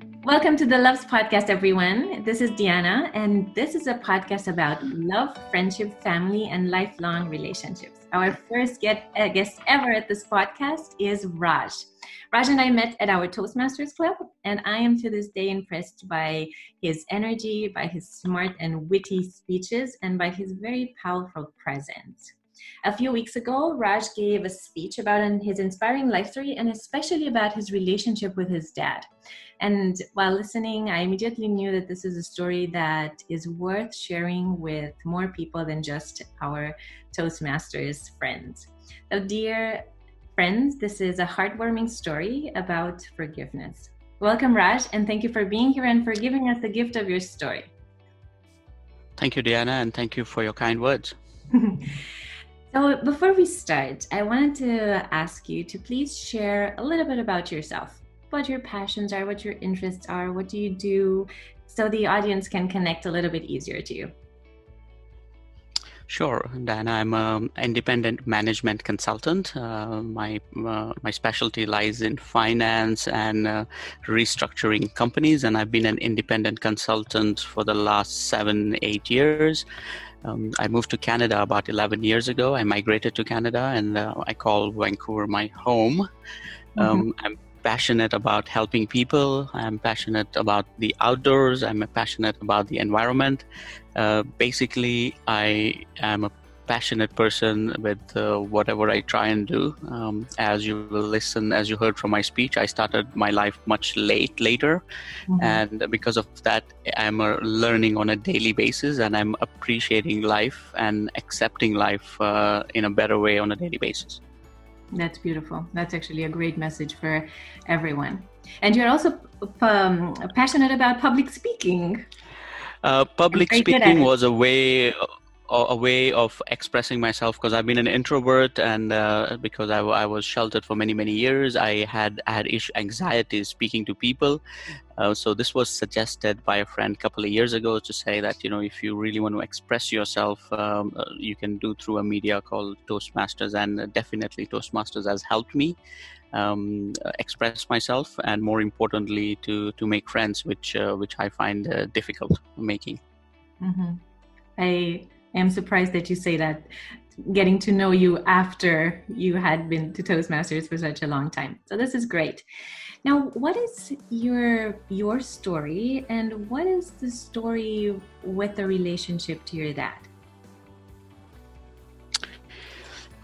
Welcome to the Loves Podcast, everyone. This is Diana, and this is a podcast about love, friendship, family, and lifelong relationships. Our first get, uh, guest ever at this podcast is Raj. Raj and I met at our Toastmasters Club, and I am to this day impressed by his energy, by his smart and witty speeches, and by his very powerful presence. A few weeks ago, Raj gave a speech about his inspiring life story and especially about his relationship with his dad. And while listening, I immediately knew that this is a story that is worth sharing with more people than just our Toastmasters friends. So, dear friends, this is a heartwarming story about forgiveness. Welcome, Raj, and thank you for being here and for giving us the gift of your story. Thank you, Diana, and thank you for your kind words. so, before we start, I wanted to ask you to please share a little bit about yourself what your passions are, what your interests are, what do you do, so the audience can connect a little bit easier to you. Sure, Diana. I'm an independent management consultant. Uh, my uh, my specialty lies in finance and uh, restructuring companies, and I've been an independent consultant for the last seven, eight years. Um, I moved to Canada about 11 years ago. I migrated to Canada, and uh, I call Vancouver my home. Mm-hmm. Um, I'm passionate about helping people. I'm passionate about the outdoors. I'm passionate about the environment. Uh, basically, I am a passionate person with uh, whatever I try and do. Um, as you will listen, as you heard from my speech, I started my life much late later, mm-hmm. and because of that, I'm uh, learning on a daily basis, and I'm appreciating life and accepting life uh, in a better way on a daily basis. That's beautiful. That's actually a great message for everyone. And you're also um, passionate about public speaking. Uh, public speaking was a way a way of expressing myself because I've been an introvert and uh, because I, I, was sheltered for many many years I had I had issue, anxiety speaking to people uh, so this was suggested by a friend a couple of years ago to say that you know if you really want to express yourself um, uh, you can do through a media called Toastmasters and definitely Toastmasters has helped me um, express myself and more importantly to to make friends which uh, which I find uh, difficult making. Mm-hmm. I I am surprised that you say that getting to know you after you had been to Toastmasters for such a long time. So this is great. Now, what is your your story and what is the story with the relationship to your dad?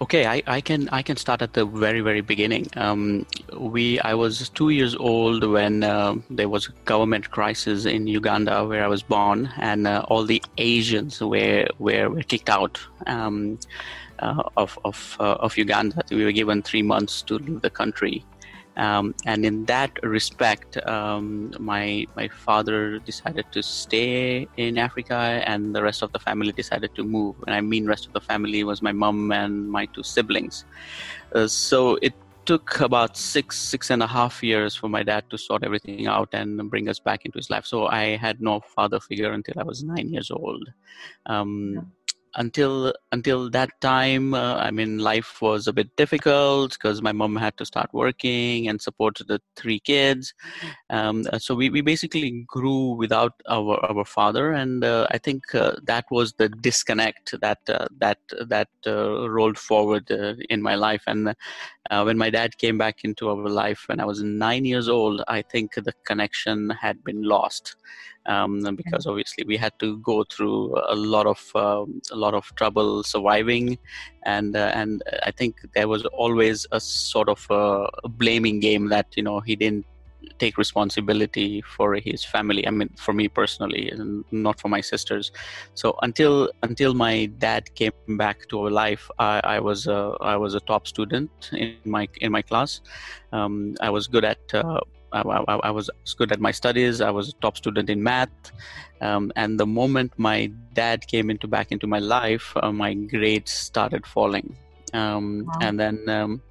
Okay, I, I can I can start at the very very beginning. Um, we I was two years old when uh, there was a government crisis in Uganda where I was born, and uh, all the Asians were were, were kicked out um, uh, of of uh, of Uganda. We were given three months to leave the country, um, and in that respect, um, my my father decided to stay in Africa, and the rest of the family decided to move. And I mean, rest of the family was my mom and my two siblings. Uh, so it took about six six and a half years for my dad to sort everything out and bring us back into his life. So I had no father figure until I was nine years old. Um, until until that time uh, i mean life was a bit difficult because my mom had to start working and support the three kids. Um, uh, so we, we basically grew without our our father and uh, i think uh, that was the disconnect that uh, that that uh, rolled forward in my life. And when my dad came back into our life when i was 9 years old i think the connection had been lost um, because obviously we had to go through a lot of um, a lot of trouble surviving, and uh, and I think there was always a sort of a blaming game that you know he didn't take responsibility for his family. I mean for me personally and not for my sisters. So until until my dad came back to our life i, I was a, I was a top student in my in my class. Um, i was good at uh, I, I, I, was good at my studies. I was a top student in math. Um, and the moment my dad came into back into my life, uh, my grades started falling. Um, wow. And then um,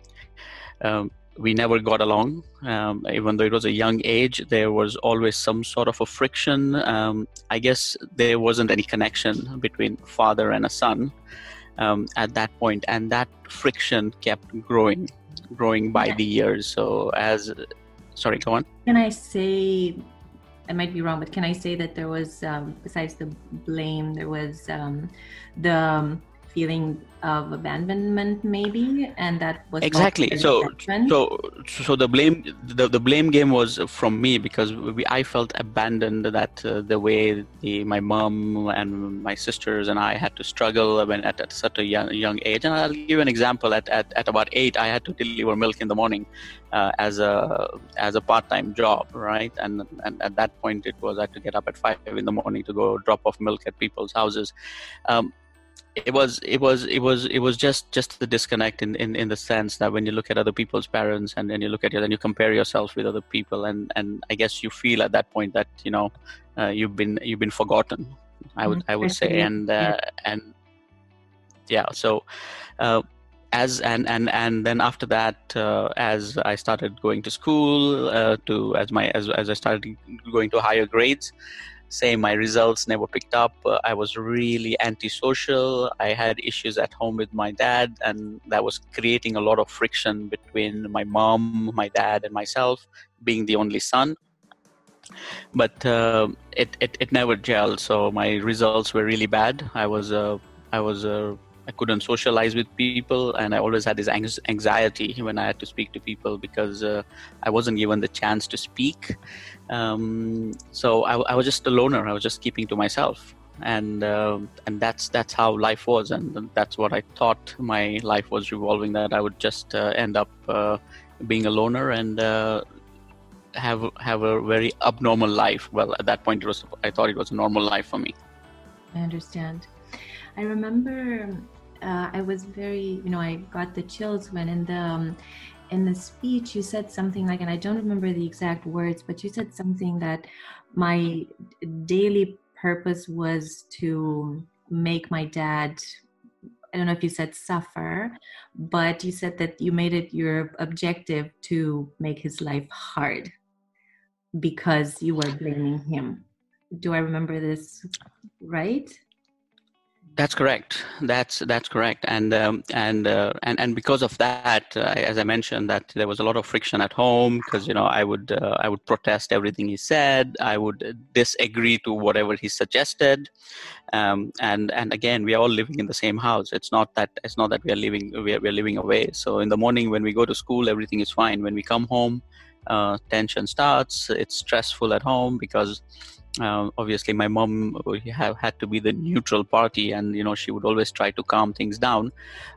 um we never got along. Um, even though it was a young age, there was always some sort of a friction. Um, I guess there wasn't any connection between father and a son at that point, and that friction kept growing growing by yeah. the years. So as sorry go on. Can i say I might be wrong, but can I say that there was, um, besides the blame, there was um, the um, feeling of abandonment maybe and that was exactly. so so so the blame the, the blame game was from me because we, i felt abandoned that uh, the way the, my mom and my sisters and i had to struggle when at, at such a young, young age. And i'll give you an example. At, at, at about eight i had to deliver milk in the morning uh, as a as a part-time job right? And, and at that point it was i had to get up at five in the morning to go drop off milk at people's houses. Um, it was it was it was it was just just the disconnect in, in in the sense that when you look at other people's parents and then you look at it and you compare yourself with other people and and i guess you feel at that point that you know uh, you've been you've been forgotten i would i would say. And uh, and yeah so uh, as and and and then after that uh, as i started going to school uh, to as my as, as i started going to higher grades say my results never picked up. Uh, I was really antisocial. I had issues at home with my dad, and that was creating a lot of friction between my mom, my dad, and myself, being the only son. But uh, it, it it never gelled. So my results were really bad. I was uh, I was uh, I couldn't socialize with people, and I always had this anxiety when I had to speak to people because uh, I wasn't given the chance to speak. Um, so I, I, was just a loner. I was just keeping to myself, and uh, and that's that's how life was, and that's what I thought my life was revolving. That I would just uh, end up uh, being a loner and uh, have have a very abnormal life. Well, at that point, it was I thought it was a normal life for me. I understand. I remember uh, I was very, you know, I got the chills when in the um, in the speech you said something like, and I don't remember the exact words, but you said something that my daily purpose was to make my dad. I don't know if you said suffer, but you said that you made it your objective to make his life hard because you were blaming him. Do I remember this right? That's correct. That's that's correct. And um, and uh, and and because of that, uh, as I mentioned, that there was a lot of friction at home because you know I would uh, I would protest everything he said. I would disagree to whatever he suggested. Um, and and again, we are all living in the same house. It's not that it's not that we are living we are, we are living away. So in the morning when we go to school, everything is fine. When we come home, uh, tension starts. It's stressful at home because uh, obviously my mom have had to be the neutral party and you know she would always try to calm things down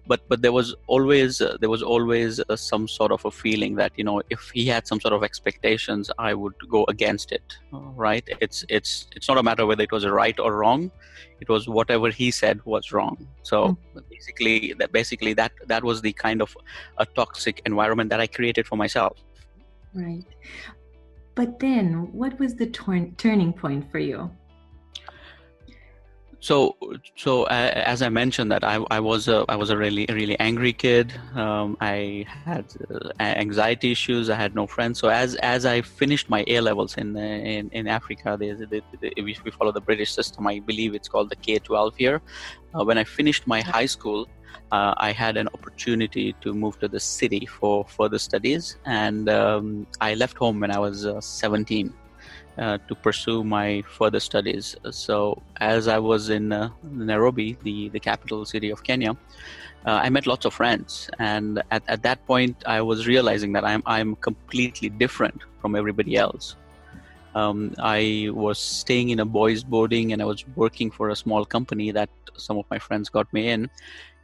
but but there was always uh, there was always uh, some sort of a feeling that you know if he had some sort of expectations i would go against it right it's it's it's not a matter whether it was right or wrong it was whatever he said was wrong so mm. basically that basically that that was the kind of a toxic environment that i created for myself right but then, what was the turning point for you? So, so uh, as I mentioned, that I, I was a I was a really really angry kid. Um, I had uh, anxiety issues. I had no friends. So as as I finished my A levels in in, in Africa, we follow the British system. I believe it's called the K twelve here. Uh, when I finished my high school, uh, I had an opportunity to move to the city for further studies, and um, I left home when I was uh, 17 uh, to pursue my further studies. So, as I was in uh, Nairobi, the, the capital city of Kenya, uh, I met lots of friends, and at, at that point, I was realizing that I'm I'm completely different from everybody else. Um, I was staying in a boys' boarding, and I was working for a small company that some of my friends got me in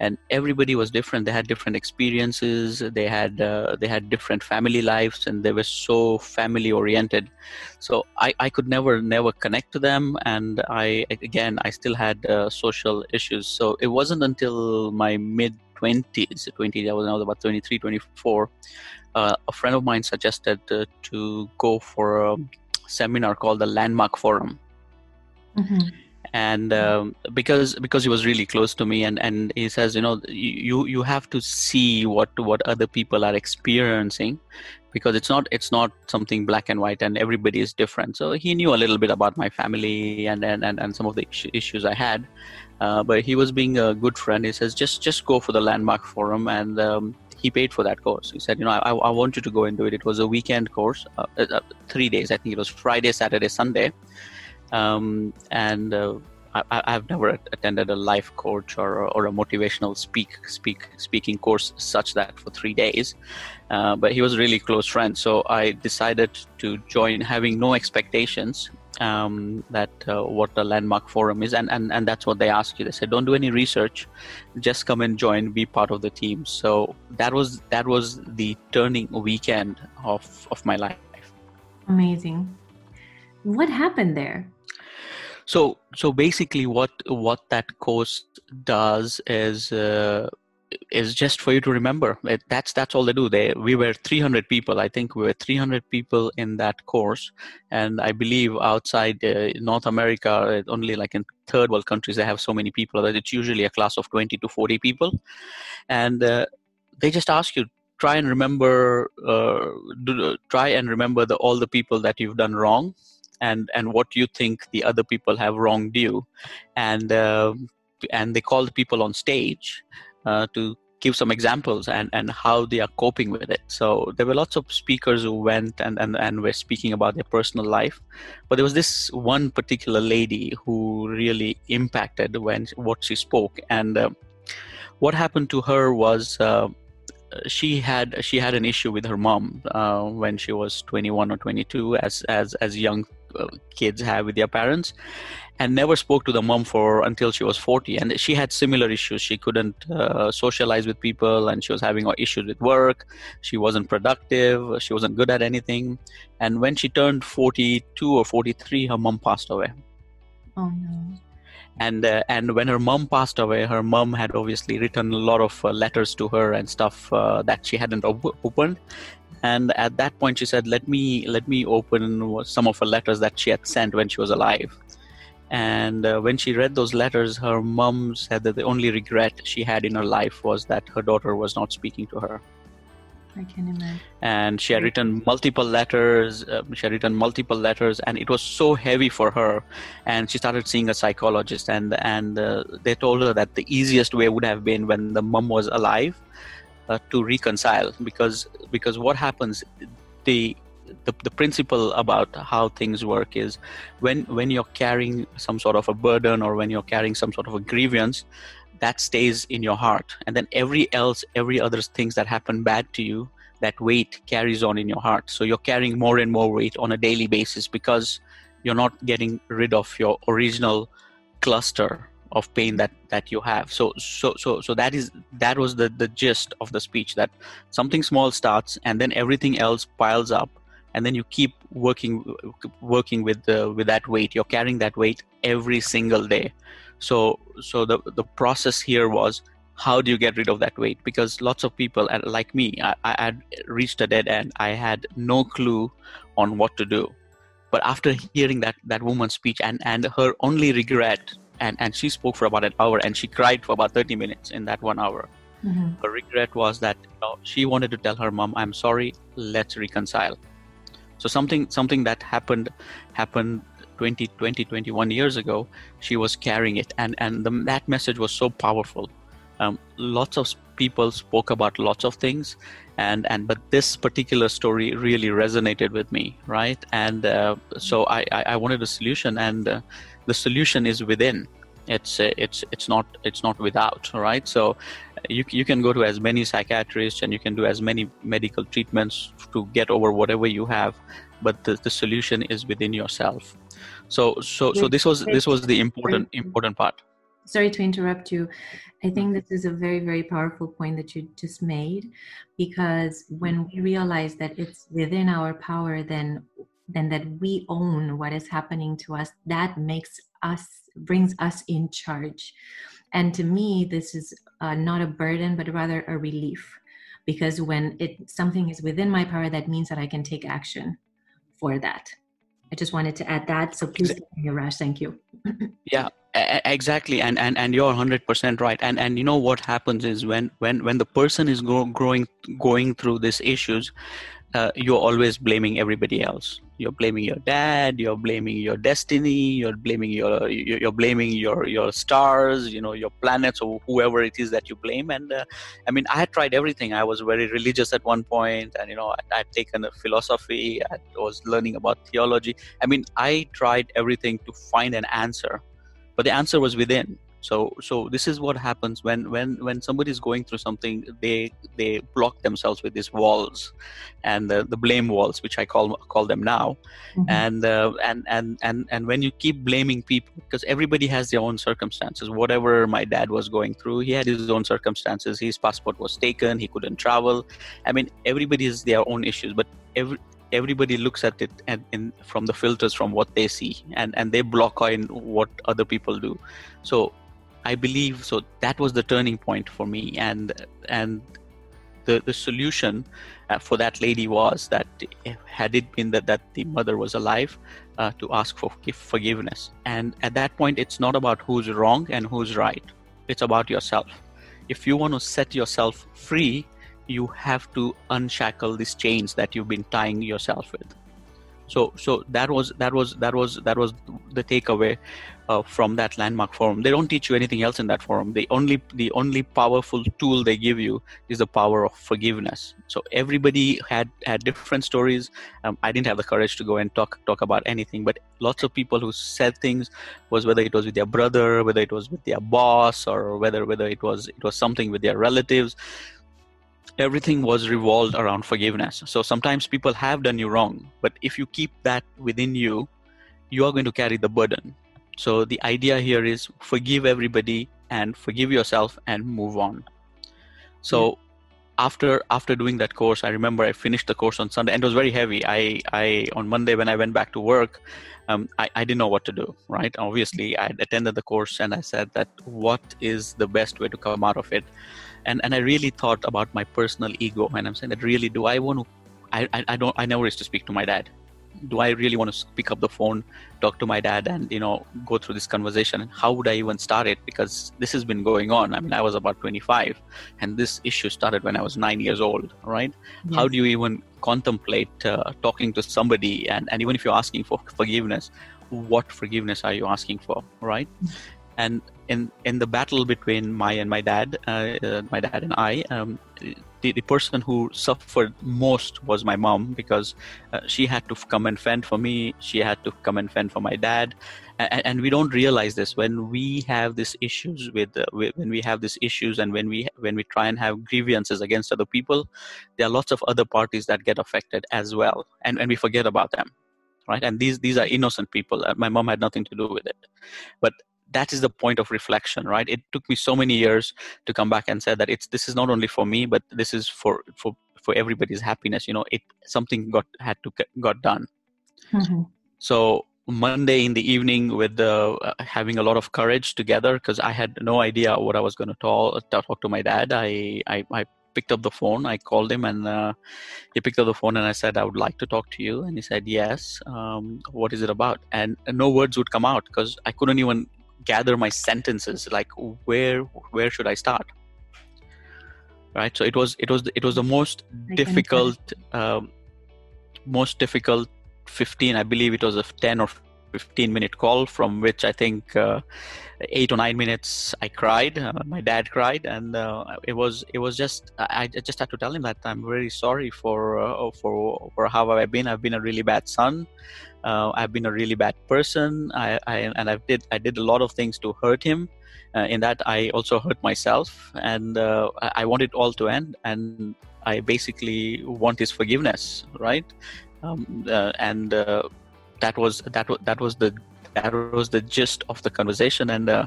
and everybody was different. They had different experiences. They had uh, they had different family lives and they were so family oriented. So I, I could never never connect to them and i again i still had uh, social issues. So it wasn't until my mid 20s 20 i was now about 23 24 uh, a friend of mine suggested uh, to go for a seminar called the landmark forum. Mm-hmm and um, because because he was really close to me and and he says you know you you have to see what what other people are experiencing because it's not it's not something black and white and everybody is different so he knew a little bit about my family and and and, and some of the issues i had uh, but he was being a good friend he says just just go for the landmark forum and um, he paid for that course. He said, you know, I, I want you to go and do it. It was a weekend course, uh, uh, three days. I think it was Friday, Saturday, Sunday, um, and uh, I, have never attended a life coach or, or a motivational speak speak speaking course such that for three days. Uh, but he was a really close friend, so I decided to join, having no expectations um, that uh, what the landmark forum is, and, and and that's what they ask you. They said, don't do any research, just come and join, be part of the team. So that was that was the turning weekend of of my life. Amazing. What happened there? So so basically, what what that course does is. Uh, is just for you to remember. It, that's that's all they do. They we were 300 people. I think we were 300 people in that course. And i believe outside uh, north america only like in third world countries they have so many people that it's usually a class of 20 to 40 people. And uh, they just ask you try and remember uh, do, try and remember the, all the people that you've done wrong and and what you think the other people have wronged you and uh, and they call the people on stage uh, to give some examples and, and how they are coping with it. So there were lots of speakers who went and, and, and were speaking about their personal life. But there was this one particular lady who really impacted when what she spoke. And uh, what happened to her was uh, she had she had an issue with her mom uh, when she was 21 or 22 as as as young kids have with their parents and never spoke to the mom for until she was 40 and she had similar issues. She couldn't uh, socialize with people and she was having issues with work. She wasn't productive. She wasn't good at anything. And when she turned 42 or 43 her mom passed away. Oh no. And uh, and when her mom passed away her mom had obviously written a lot of uh, letters to her and stuff uh, that she hadn't op- opened and at that point she said let me let me open some of her letters that she had sent when she was alive and uh, when she read those letters her mom said that the only regret she had in her life was that her daughter was not speaking to her I can imagine. And she had written multiple letters. Um, she had written multiple letters, and it was so heavy for her. And she started seeing a psychologist, and and uh, they told her that the easiest way would have been when the mom was alive, uh, to reconcile because because what happens the, the the principle about how things work is when when you're carrying some sort of a burden or when you're carrying some sort of a grievance that stays in your heart. And then every else every other things that happen bad to you that weight carries on in your heart. So you're carrying more and more weight on a daily basis because you're not getting rid of your original cluster of pain that that you have. So so so so that is that was the the gist of the speech that something small starts and then everything else piles up and then you keep working working with the with that weight. You're carrying that weight every single day. So so the the process here was how do you get rid of that weight? Because lots of people like me I, I had reached a dead end. I had no clue on what to do. But after hearing that that woman's speech and and her only regret and, and she spoke for about an hour and she cried for about 30 minutes in that one hour. Mm-hmm. Her regret was that you know, she wanted to tell her mom, I'm sorry, let's reconcile. So something something that happened happened 20, 20 21 years ago, she was carrying it. And, and the, that message was so powerful. Um, lots of people spoke about lots of things and and but this particular story really resonated with me right and uh, so I, I wanted a solution and uh, the solution is within. It's uh, it's it's not it's not without right? So uh, you, you can go to as many psychiatrists and you can do as many medical treatments to get over whatever you have but the, the solution is within yourself. So so so this was this was the important important part. Sorry to interrupt you. I think this is a very very powerful point that you just made because when we realize that it's within our power then then that we own what is happening to us that makes us brings us in charge. And to me this is uh, not a burden but rather a relief. Because when it something is within my power that means that i can take action for that. I just wanted to add that. So please Raj thank you. Yeah exactly. And and and you're 100% right. And and you know what happens is when when when the person is go, growing going through these issues uh, you're always blaming everybody else you're blaming your dad you're blaming your destiny you're blaming your you're blaming your your stars you know your planets or whoever it is that you blame. And uh, i mean i had tried everything. I was very religious at one point and you know I, i'd taken philosophy i was learning about theology. I mean i tried everything to find an answer but the answer was within so so this is what happens when when when somebody is going through something they they block themselves with these walls and the, the blame walls which i call call them now. Mm-hmm. and uh, and and and and when you keep blaming people because everybody has their own circumstances. Whatever my dad was going through he had his own circumstances. His passport was taken. He couldn't travel. I mean everybody has their own issues but every everybody looks at it and in, from the filters from what they see and and they block in what other people do. So I believe so. That was the turning point for me, and and the the solution uh, for that lady was that had it been that that the mother was alive, uh, to ask for forgiveness. And at that point, it's not about who's wrong and who's right. It's about yourself. If you want to set yourself free, you have to unshackle these chains that you've been tying yourself with so so that was that was that was that was the takeaway uh, from that landmark forum. They don't teach you anything else in that forum. The only the only powerful tool they give you is the power of forgiveness. So everybody had had different stories. Um, i didn't have the courage to go and talk talk about anything but lots of people who said things was whether it was with their brother whether it was with their boss or whether whether it was it was something with their relatives everything was revolved around forgiveness. So sometimes people have done you wrong, but if you keep that within you, you are going to carry the burden. So the idea here is forgive everybody and forgive yourself and move on. So. After after doing that course, I remember I finished the course on Sunday and it was very heavy. I I on Monday when I went back to work, um, I, I didn't know what to do. Right? Obviously, I attended the course and I said that what is the best way to come out of it and and I really thought about my personal ego, and I'm saying that really, do I want to? I, I, I don't. I never used to speak to my dad. Do I really want to pick up the phone, talk to my dad, and you know go through this conversation? And how would I even start it? Because this has been going on. I mean, I was about 25, and this issue started when I was nine years old. Right? Yes. How do you even contemplate uh, talking to somebody? And and even if you're asking for forgiveness, what forgiveness are you asking for? Right? And in in the battle between my and my dad, uh, uh, my dad and I, um, the, the person who suffered most was my mom because uh, she had to come and fend for me. She had to come and fend for my dad, and, and we don't realize this. When we have these issues with, uh, when we have these issues and when we when we try and have grievances against other people. There are lots of other parties that get affected as well, and and we forget about them right? And these these are innocent people. Uh, my mom had nothing to do with it. But that is the point of reflection right? It took me so many years to come back and say that it's this is not only for me but this is for for for everybody's happiness you know it something got had to get, got done. Mm-hmm. so monday in the evening with the uh, having a lot of courage together because i had no idea what i was going to talk talk to my dad. I, I i picked up the phone i called him and uh, he picked up the phone and i said i would like to talk to you. And he said yes um, what is it about? And no words would come out because i couldn't even gather my sentences like where where should i start? Right? So it was it was it was the most difficult um, most difficult 15 i believe it was a 10 or 15 minute call from which i think uh, eight or nine minutes i cried uh, my dad cried and uh, it was it was just I, I, just had to tell him that i'm very sorry for uh, for for how i've been. I've been a really bad son uh, I've been a really bad person. I, I and I did I did a lot of things to hurt him. Uh, in that, I also hurt myself, and uh, I want it all to end. And I basically want his forgiveness, right? Um, uh, and uh, that was that was that was the that was the gist of the conversation. And uh,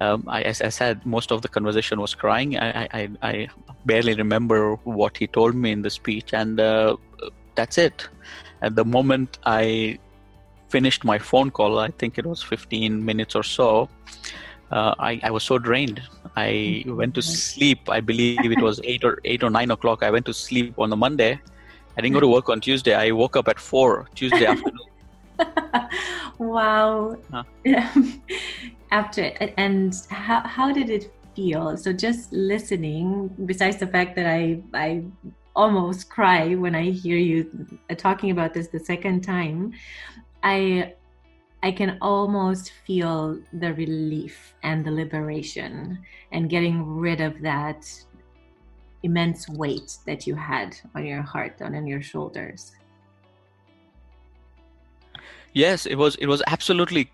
um, I, as I said, most of the conversation was crying. I, I, I barely remember what he told me in the speech, and that's it at the moment I finished my phone call, I think it was 15 minutes or so. Uh, I, I was so drained. I went to sleep. I believe it was eight or eight or nine o'clock. I went to sleep on the Monday. I didn't go to work on Tuesday. I woke up at four Tuesday afternoon. wow. Huh? After and how how did it feel? So just listening. Besides the fact that I I almost cry when I hear you uh, talking about this the second time. I I can almost feel the relief and the liberation and getting rid of that immense weight that you had on your heart and on your shoulders. Yes, it was it was absolutely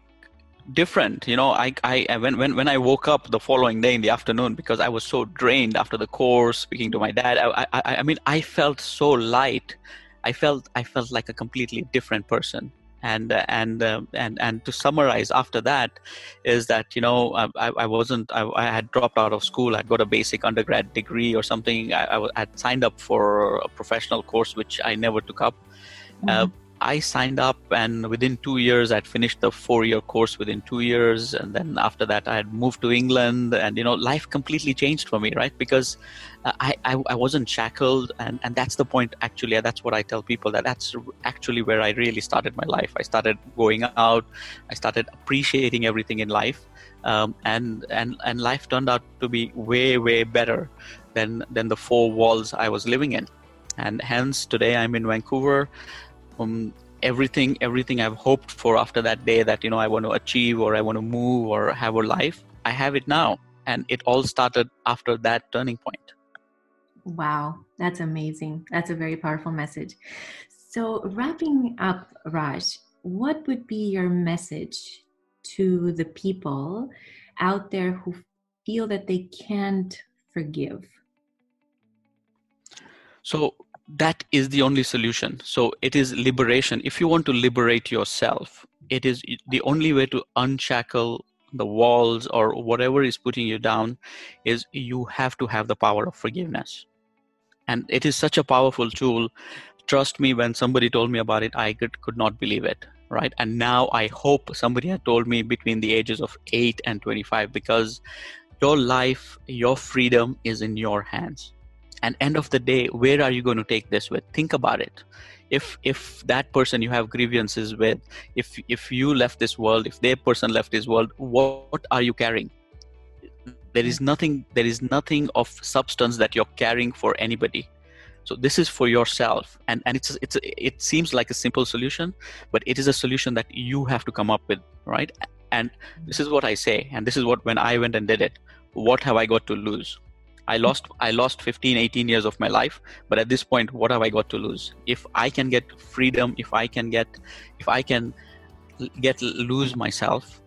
different you know I, I when, when when i woke up the following day in the afternoon because i was so drained after the course speaking to my dad i i, I mean i felt so light. I felt i felt like a completely different person. And and uh, and and to summarize after that is that you know I, I wasn't I, I, had dropped out of school. I'd got a basic undergrad degree or something. I, I had signed up for a professional course which I never took up. Uh, mm-hmm. uh, I signed up, and within two years, I'd finished the four-year course within two years, and then after that, I had moved to England, and you know, life completely changed for me, right? Because uh, I, I, I wasn't shackled, and and that's the point. Actually, that's what I tell people that that's actually where I really started my life. I started going out, I started appreciating everything in life, um, and and and life turned out to be way way better than than the four walls I was living in, and hence today I'm in Vancouver um, everything everything I've hoped for after that day that you know I want to achieve or I want to move or have a life, I have it now, and it all started after that turning point. Wow, that's amazing. That's a very powerful message. So, wrapping up, Raj, what would be your message to the people out there who feel that they can't forgive? So, that is the only solution. So it is liberation. If you want to liberate yourself it is the only way to unshackle the walls or whatever is putting you down is you have to have the power of forgiveness. And it is such a powerful tool. Trust me when somebody told me about it i could, could not believe it right? And now i hope somebody had told me between the ages of 8 and 25 because your life your freedom is in your hands and end of the day where are you going to take this with? Think about it. If if that person you have grievances with if if you left this world if their person left this world what are you carrying? There is hmm. nothing there is nothing of substance that you're carrying for anybody. So this is for yourself. And and it's it's it seems like a simple solution but it is a solution that you have to come up with right? And this is what i say and this is what when i went and did it what have i got to lose I lost I lost 15 18 years of my life but at this point what have I got to lose? If I can get freedom if I can get if I can get lose myself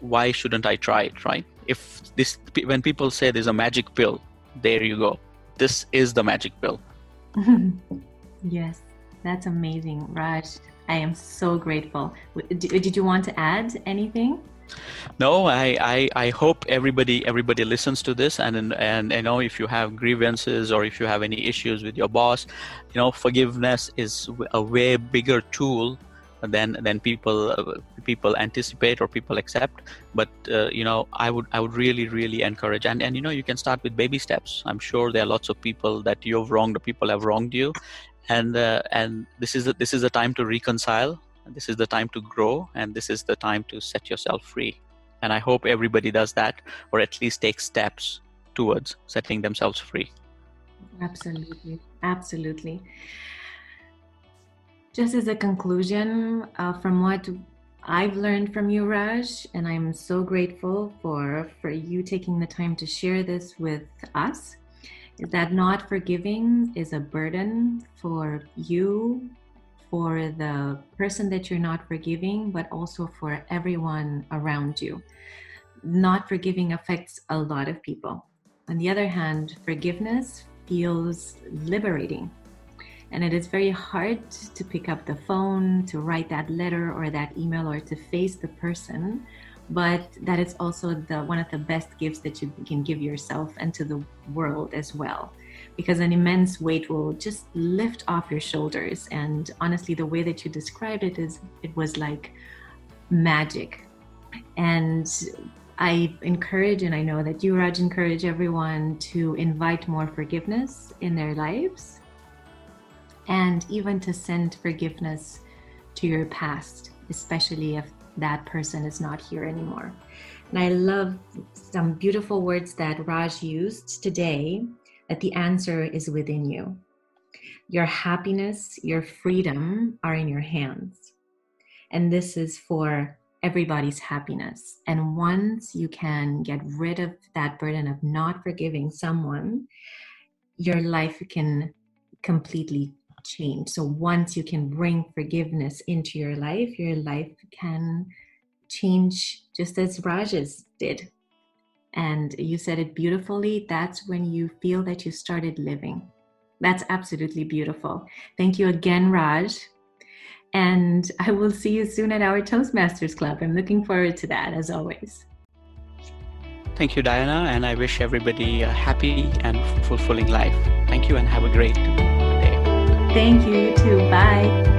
why shouldn't I try it right? If this when people say there's a magic pill there you go. This is the magic pill. Yes that's amazing Raj. I am so grateful. Did you want to add anything no, I, I, I hope everybody everybody listens to this and and you know if you have grievances or if you have any issues with your boss, you know forgiveness is a way bigger tool than than people people anticipate or people accept. But uh, you know I would I would really really encourage and and you know you can start with baby steps. I'm sure there are lots of people that you've wronged people have wronged you, and uh, and this is a, this is a time to reconcile this is the time to grow and this is the time to set yourself free. And i hope everybody does that or at least takes steps towards setting themselves free. Absolutely. Absolutely. Just as a conclusion uh, from what I've learned from you, Raj, and I'm so grateful for for you taking the time to share this with us. Is that not forgiving is a burden for you for the person that you're not forgiving, but also for everyone around you. Not forgiving affects a lot of people. On the other hand, forgiveness feels liberating. And it is very hard to pick up the phone, to write that letter or that email, or to face the person. But that is also the one of the best gifts that you can give yourself and to the world as well because an immense weight will just lift off your shoulders. And honestly, the way that you described it is it was like magic. And I encourage, and I know that you, Raj, encourage everyone to invite more forgiveness in their lives and even to send forgiveness to your past, especially if that person is not here anymore. And I love some beautiful words that Raj used today that the answer is within you. Your happiness, your freedom are in your hands. And this is for everybody's happiness. And once you can get rid of that burden of not forgiving someone, your life can completely change. So once you can bring forgiveness into your life, your life can change just as Raj's did. And you said it beautifully. That's when you feel that you started living. That's absolutely beautiful. Thank you again, Raj. And I will see you soon at our Toastmasters Club. I'm looking forward to that as always. Thank you, Diana, and I wish everybody a happy and fulfilling life. Thank you and have a great day. Thank you, too. Bye.